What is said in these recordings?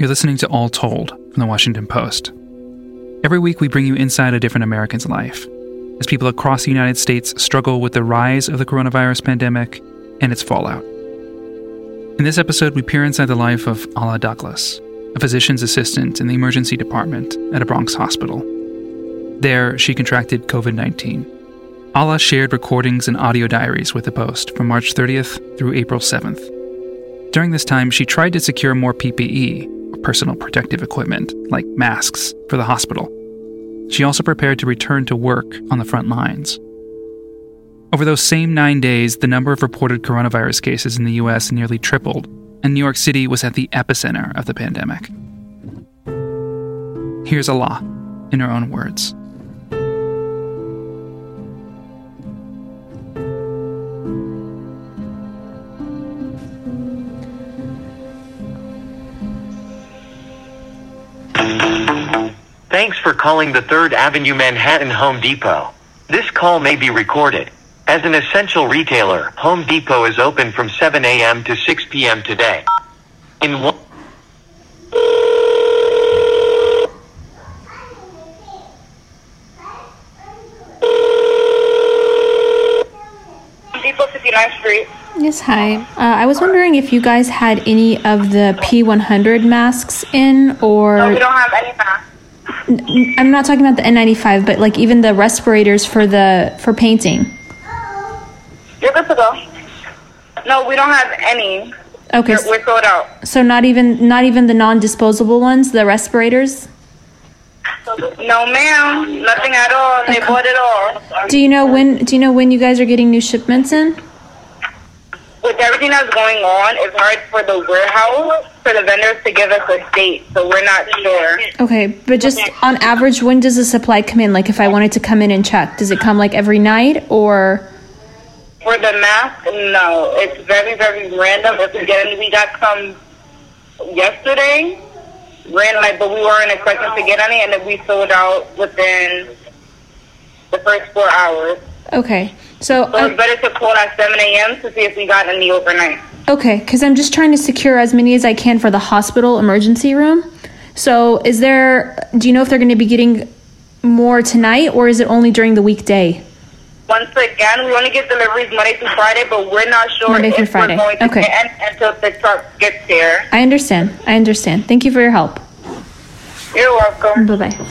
You're listening to All Told from the Washington Post. Every week, we bring you inside a different American's life as people across the United States struggle with the rise of the coronavirus pandemic and its fallout. In this episode, we peer inside the life of Ala Douglas, a physician's assistant in the emergency department at a Bronx hospital. There, she contracted COVID 19. Ala shared recordings and audio diaries with the Post from March 30th through April 7th. During this time, she tried to secure more PPE, personal protective equipment, like masks, for the hospital. She also prepared to return to work on the front lines. Over those same nine days, the number of reported coronavirus cases in the US nearly tripled, and New York City was at the epicenter of the pandemic. Here's Alla, in her own words. Thanks for calling the 3rd Avenue Manhattan Home Depot. This call may be recorded. As an essential retailer, Home Depot is open from 7 a.m. to 6 p.m. today. In one Depot 59th Street. Yes, hi. Uh, I was wondering if you guys had any of the P100 masks in, or No, we don't have any masks. I'm not talking about the N95, but like even the respirators for the for painting. You're good to go. No, we don't have any. Okay, We're, we're sold out. so not even not even the non-disposable ones, the respirators. No, ma'am. Nothing at all. They bought it all. Do you know when? Do you know when you guys are getting new shipments in? With everything that's going on, it's hard for the warehouse, for the vendors to give us a date, so we're not sure. Okay, but just on average, when does the supply come in? Like if I wanted to come in and check, does it come like every night or? For the mask, no. It's very, very random. Get any, we got some yesterday, random, like, but we weren't expecting to get any, and then we sold out within the first four hours. Okay, so So it's better to call at 7 a.m. to see if we got any overnight. Okay, because I'm just trying to secure as many as I can for the hospital emergency room. So, is there, do you know if they're going to be getting more tonight or is it only during the weekday? Once again, we only get deliveries Monday through Friday, but we're not sure Monday if through Friday. we're going to Okay. until the truck gets here. I understand. I understand. Thank you for your help. You're welcome. Bye bye.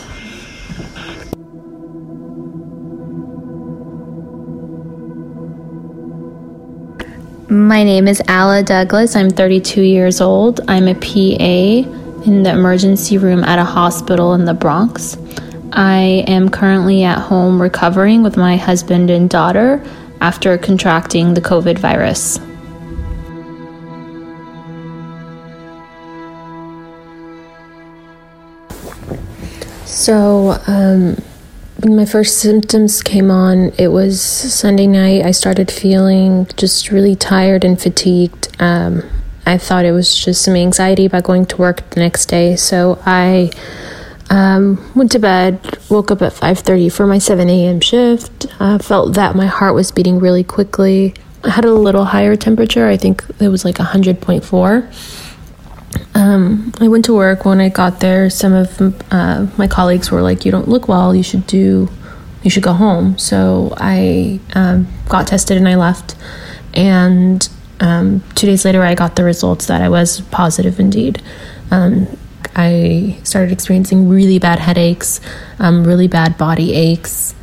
My name is Alla Douglas. I'm 32 years old. I'm a PA in the emergency room at a hospital in the Bronx. I am currently at home recovering with my husband and daughter after contracting the COVID virus. So, um, when my first symptoms came on, it was Sunday night. I started feeling just really tired and fatigued. Um, I thought it was just some anxiety about going to work the next day, so I um, went to bed. Woke up at five thirty for my seven a.m. shift. I felt that my heart was beating really quickly. I had a little higher temperature. I think it was like hundred point four. Um, I went to work. When I got there, some of uh, my colleagues were like, "You don't look well. You should do. You should go home." So I um, got tested and I left. And um, two days later, I got the results that I was positive indeed. Um, I started experiencing really bad headaches, um, really bad body aches,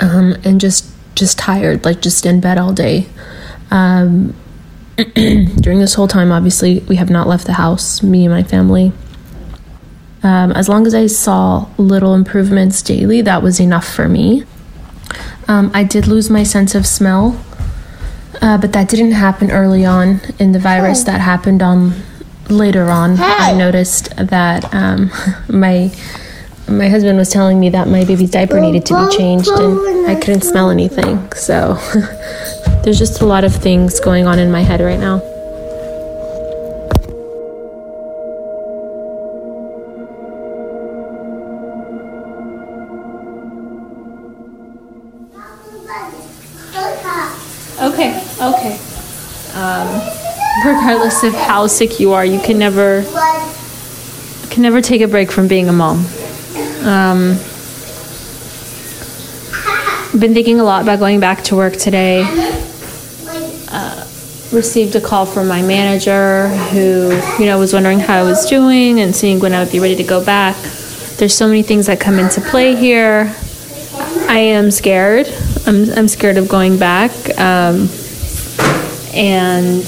um, and just just tired, like just in bed all day. Um, during this whole time, obviously, we have not left the house, me and my family. Um, as long as I saw little improvements daily, that was enough for me. Um, I did lose my sense of smell, uh, but that didn't happen early on in the virus. That happened on later on. I noticed that um, my my husband was telling me that my baby's diaper needed to be changed, and I couldn't smell anything. So there's just a lot of things going on in my head right now. Okay, okay. Um, regardless of how sick you are, you can never can never take a break from being a mom. Um, I've been thinking a lot about going back to work today. Received a call from my manager who, you know, was wondering how I was doing and seeing when I would be ready to go back. There's so many things that come into play here. I am scared. I'm, I'm scared of going back. Um, and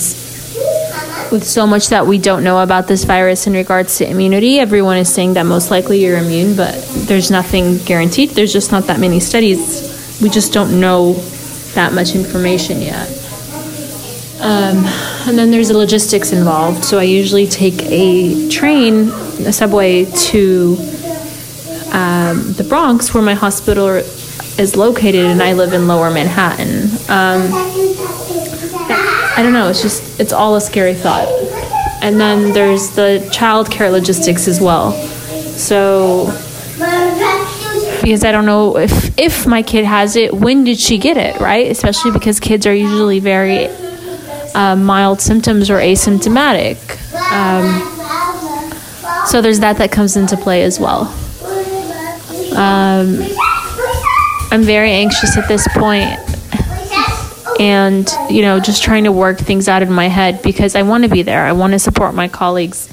with so much that we don't know about this virus in regards to immunity, everyone is saying that most likely you're immune, but there's nothing guaranteed. There's just not that many studies. We just don't know that much information yet. Um, and then there's the logistics involved. So I usually take a train, a subway to um, the Bronx, where my hospital is located, and I live in Lower Manhattan. Um, I don't know. It's just it's all a scary thought. And then there's the childcare logistics as well. So because I don't know if if my kid has it, when did she get it, right? Especially because kids are usually very uh, mild symptoms or asymptomatic. Um, so there's that that comes into play as well. Um, I'm very anxious at this point and you know just trying to work things out in my head because I want to be there. I want to support my colleagues.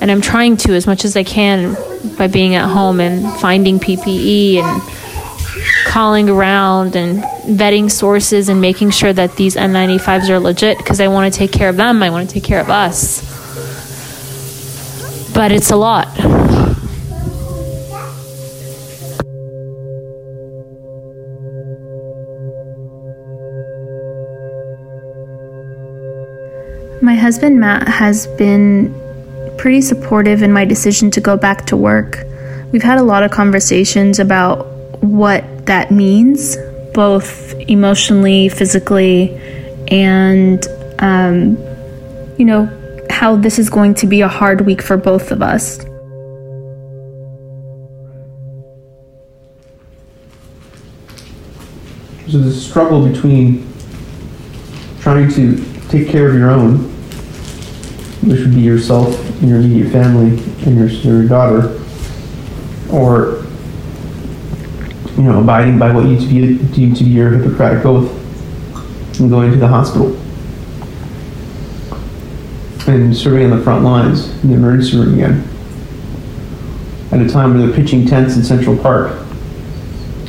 And I'm trying to as much as I can by being at home and finding PPE and calling around and vetting sources and making sure that these N95s are legit because I want to take care of them. I want to take care of us. But it's a lot. My husband Matt has been pretty supportive in my decision to go back to work. We've had a lot of conversations about what that means, both emotionally, physically, and, um, you know, how this is going to be a hard week for both of us. There's a struggle between trying to take care of your own, which would be yourself and your immediate family and your, your daughter, or you know, abiding by what you deemed to be your Hippocratic oath and going to the hospital and serving on the front lines in the emergency room again at a time where they're pitching tents in Central Park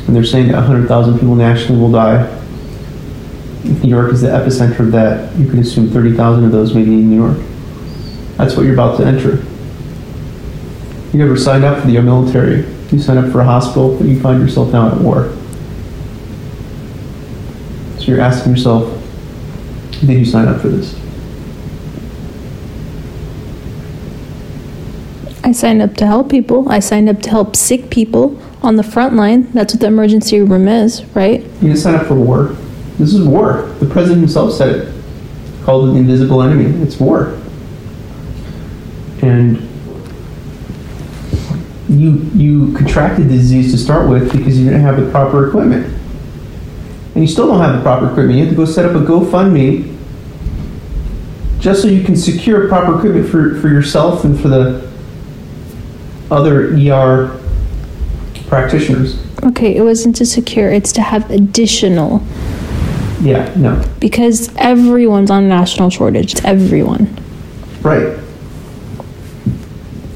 and they're saying that 100,000 people nationally will die. If New York is the epicenter of that, you can assume 30,000 of those may be in New York. That's what you're about to enter. You never signed up for the military. You sign up for a hospital, but you find yourself now at war. So you're asking yourself, did you sign up for this? I signed up to help people. I signed up to help sick people on the front line. That's what the emergency room is, right? You didn't sign up for war. This is war. The president himself said it. Called it the invisible enemy. It's war. And you you contracted the disease to start with because you didn't have the proper equipment. And you still don't have the proper equipment. You have to go set up a GoFundMe just so you can secure proper equipment for, for yourself and for the other ER practitioners. Okay, it wasn't to secure, it's to have additional. Yeah, no. Because everyone's on national shortage. It's everyone. Right.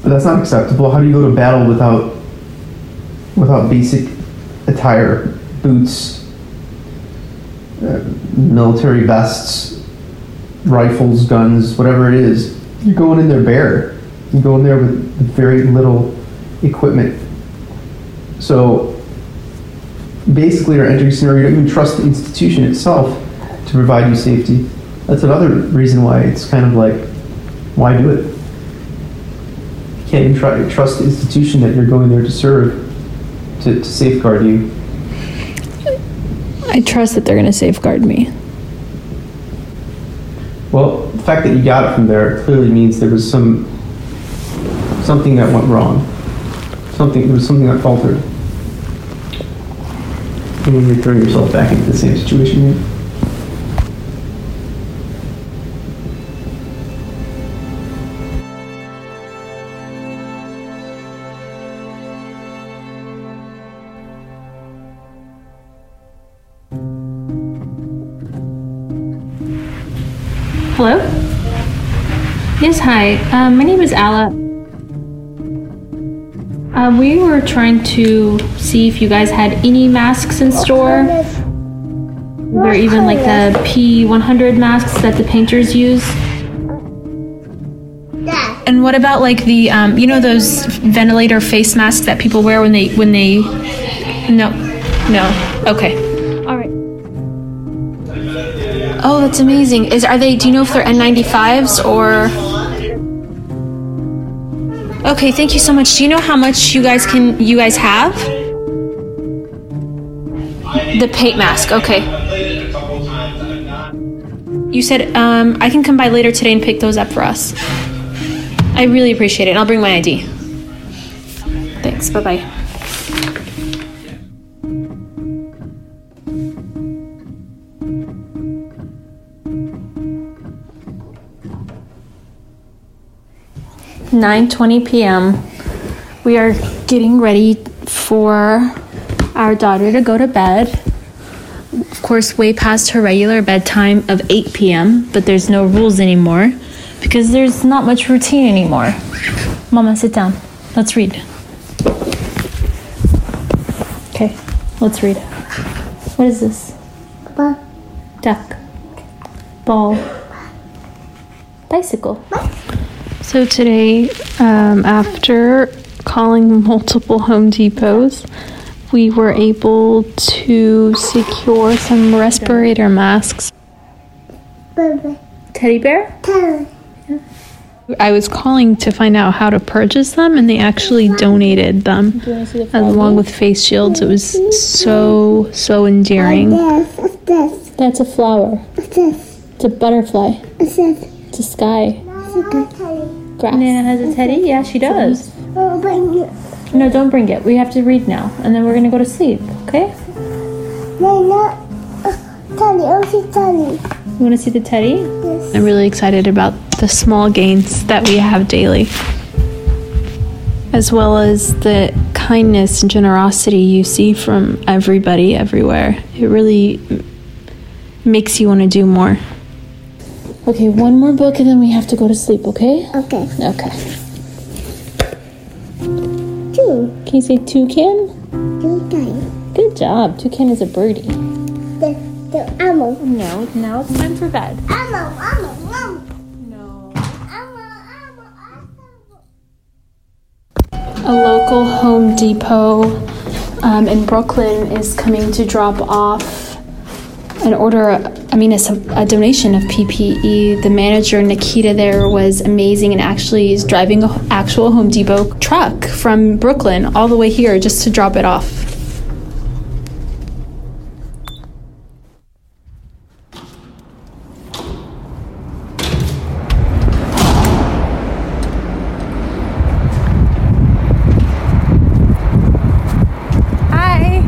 But that's not acceptable. How do you go to battle without without basic attire, boots, uh, military vests, rifles, guns, whatever it is? You're going in there bare. You go in there with very little equipment. So basically, our entry scenario, you don't even trust the institution itself to provide you safety. That's another reason why it's kind of like, why do it? You can't try, trust the institution that you're going there to serve to, to safeguard you. I trust that they're going to safeguard me. Well, the fact that you got it from there clearly means there was some something that went wrong. Something there was something that faltered. And then you're throwing yourself back into the same situation here. Hi. Um, my name is Ala. Uh, we were trying to see if you guys had any masks in store. Or even like the P100 masks that the painters use. And what about like the, um, you know, those ventilator face masks that people wear when they, when they, no, no, okay. All right. Oh, that's amazing. Is are they? Do you know if they're N95s or? Okay, thank you so much. Do you know how much you guys can you guys have? The paint mask. Okay. You said um, I can come by later today and pick those up for us. I really appreciate it. I'll bring my ID. Thanks. Bye bye. Nine twenty p.m. We are getting ready for our daughter to go to bed. Of course, way past her regular bedtime of 8 p.m., but there's no rules anymore because there's not much routine anymore. Mama, sit down. Let's read. Okay, let's read. What is this? Duck. Ball. Bicycle. So today, um, after calling multiple Home Depots, we were able to secure some respirator masks. Teddy bear? I was calling to find out how to purchase them, and they actually donated them along with face shields. It was so, so endearing. Yes. That's a flower. It's a butterfly. It's a sky. Grass. Nana has a teddy? Yeah, she does. Oh, no, don't bring it. We have to read now, and then we're gonna go to sleep, okay? Nana, uh, teddy, I want to see teddy. You wanna see the teddy? Yes. I'm really excited about the small gains that we have daily, as well as the kindness and generosity you see from everybody everywhere. It really makes you want to do more. Okay, one more book and then we have to go to sleep, okay? Okay. Okay. Two. Can you say toucan? Two times. Good job. Toucan is a birdie. The the ammo. No, now it's time for bed. Ammo. Ammo. Ammo. No. Ammo. Ammo. Ammo. A local Home Depot um, in Brooklyn is coming to drop off an order, I mean, a, a donation of PPE. The manager, Nikita, there was amazing and actually is driving an actual Home Depot truck from Brooklyn all the way here just to drop it off. Hi,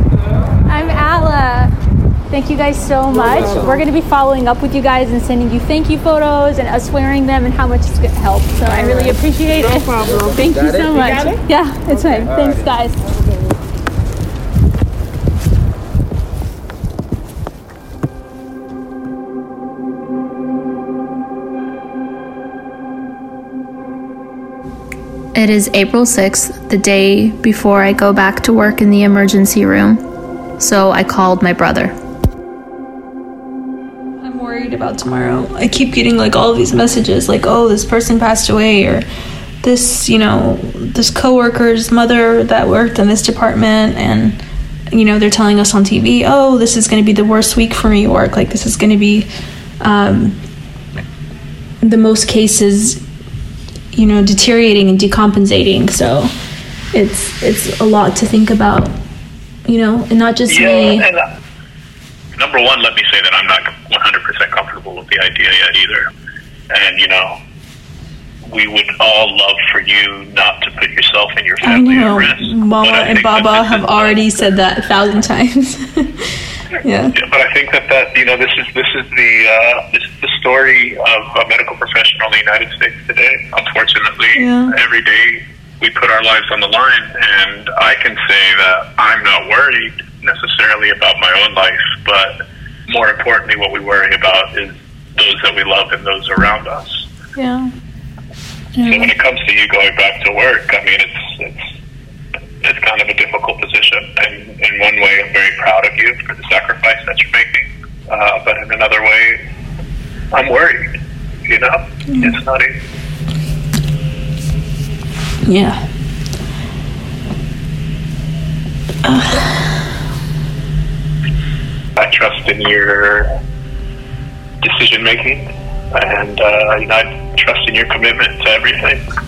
I'm Ala. Thank you guys so much. We're going to be following up with you guys and sending you thank you photos and us wearing them and how much it's going to help. So I really appreciate it. No problem. Thank you so much. Yeah, it's fine. Thanks, guys. It is April 6th, the day before I go back to work in the emergency room. So I called my brother. About tomorrow. I keep getting like all these messages like, oh, this person passed away, or this, you know, this coworker's mother that worked in this department, and, you know, they're telling us on TV, oh, this is going to be the worst week for New York. Like, this is going to be um, the most cases, you know, deteriorating and decompensating. So it's it's a lot to think about, you know, and not just Yeah, me. and number one, let me say that I'm not 100% comfortable with the idea yet either. And, you know, we would all love for you not to put yourself and your I family at know. risk. Mama I and Baba have already said that a thousand times. yeah. Yeah, but I think that that you know this is this is the uh, this is the story of a medical professional in the United States today. Unfortunately, Yeah. every day we put our lives on the line, and I can say that I'm not worried necessarily about my own life, but more importantly, what we worry about is those that we love and those around us. Yeah. So when it comes to you going back to work, I mean, it's it's it's kind of a difficult position. And in one way, I'm very proud of you for the sacrifice that you're making. Uh, but in another way, I'm worried. You know, it's not easy. Yeah. I trust in your decision making, and uh, I trust in your commitment to everything.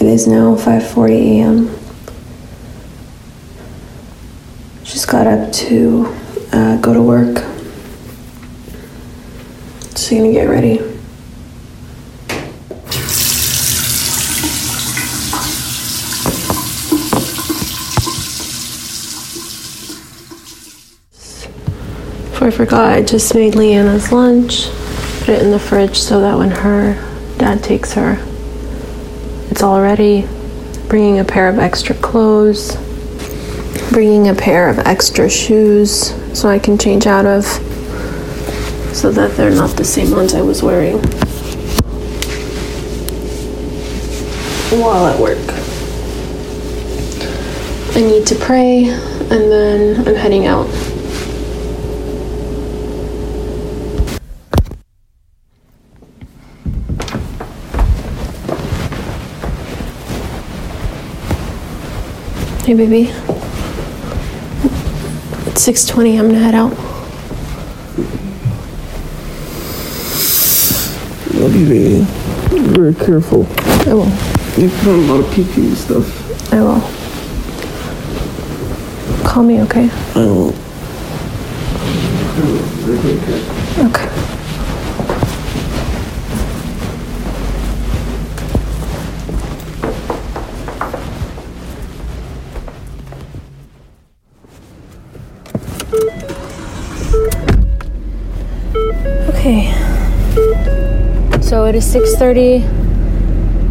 It is now 5:40 a.m. Just got up to uh, go to work. Just gonna get ready. I forgot, I just made Leanna's lunch. Put it in the fridge so that when her dad takes her, it's already. Bringing a pair of extra clothes. Bringing a pair of extra shoes so I can change out of. So that they're not the same ones I was wearing while at work. I need to pray and then I'm heading out. Hey baby. It's 6:20. I'm to head out. Love you, baby. Be very careful. I will. You put on a lot of PP and stuff. I will. Call me, okay? I will. 6:30.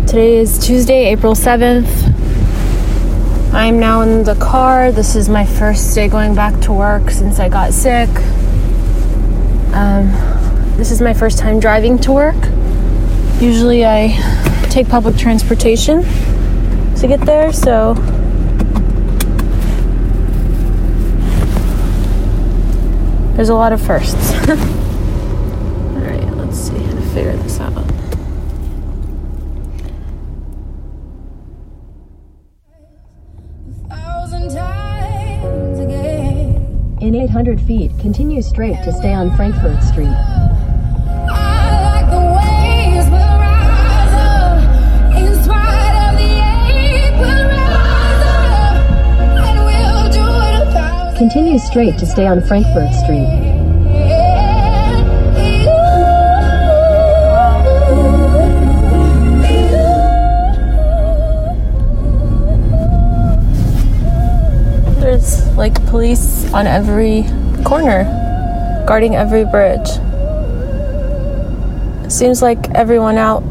Today is Tuesday, April 7th. I'm now in the car. This is my first day going back to work since I got sick. Um, this is my first time driving to work. Usually I take public transportation to get there, so there's a lot of firsts. All right, let's see how to figure this out. In 800 feet, continue straight to stay on Frankfort Street. Continue straight to stay on Frankfort Street. There's like police on every corner, guarding every bridge. Seems like everyone out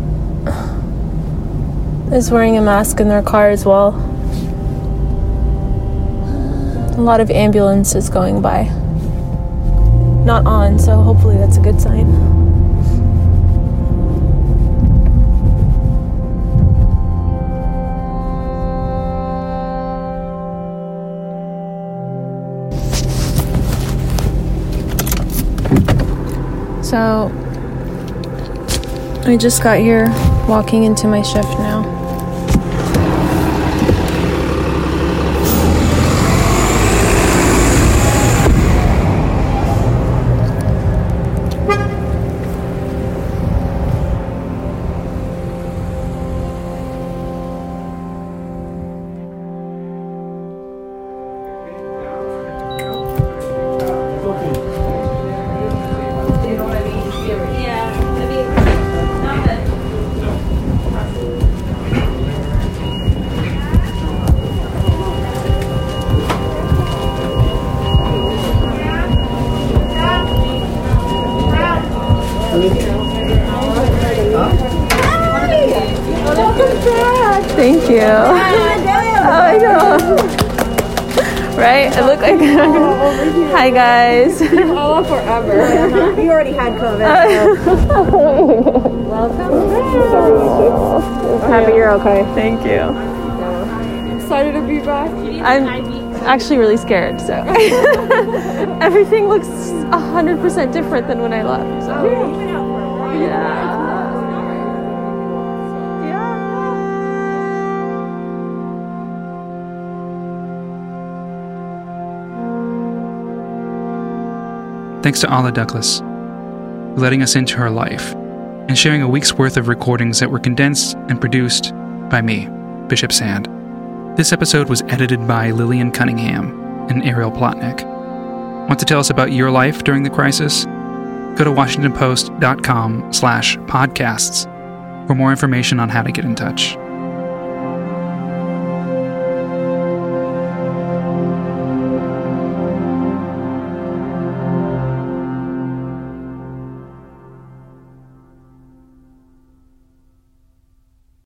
is wearing a mask in their car as well. A lot of ambulances going by. Not on, so hopefully that's a good sign. So I just got here walking into my shift now. You. Oh, my god. Right? I look like. Oh, Hi, guys. Oh, forever. you already had COVID. Welcome. I'm happy you're okay. Thank you. Excited to be back. I'm actually really scared, so. Everything looks 100% different than when I left. So. Oh, yeah. Thanks to Ala Douglas for letting us into her life and sharing a week's worth of recordings that were condensed and produced by me, Bishop Sand. This episode was edited by Lillian Cunningham and Ariel Plotnick. Want to tell us about your life during the crisis? Go to washingtonpost.com slash podcasts for more information on how to get in touch.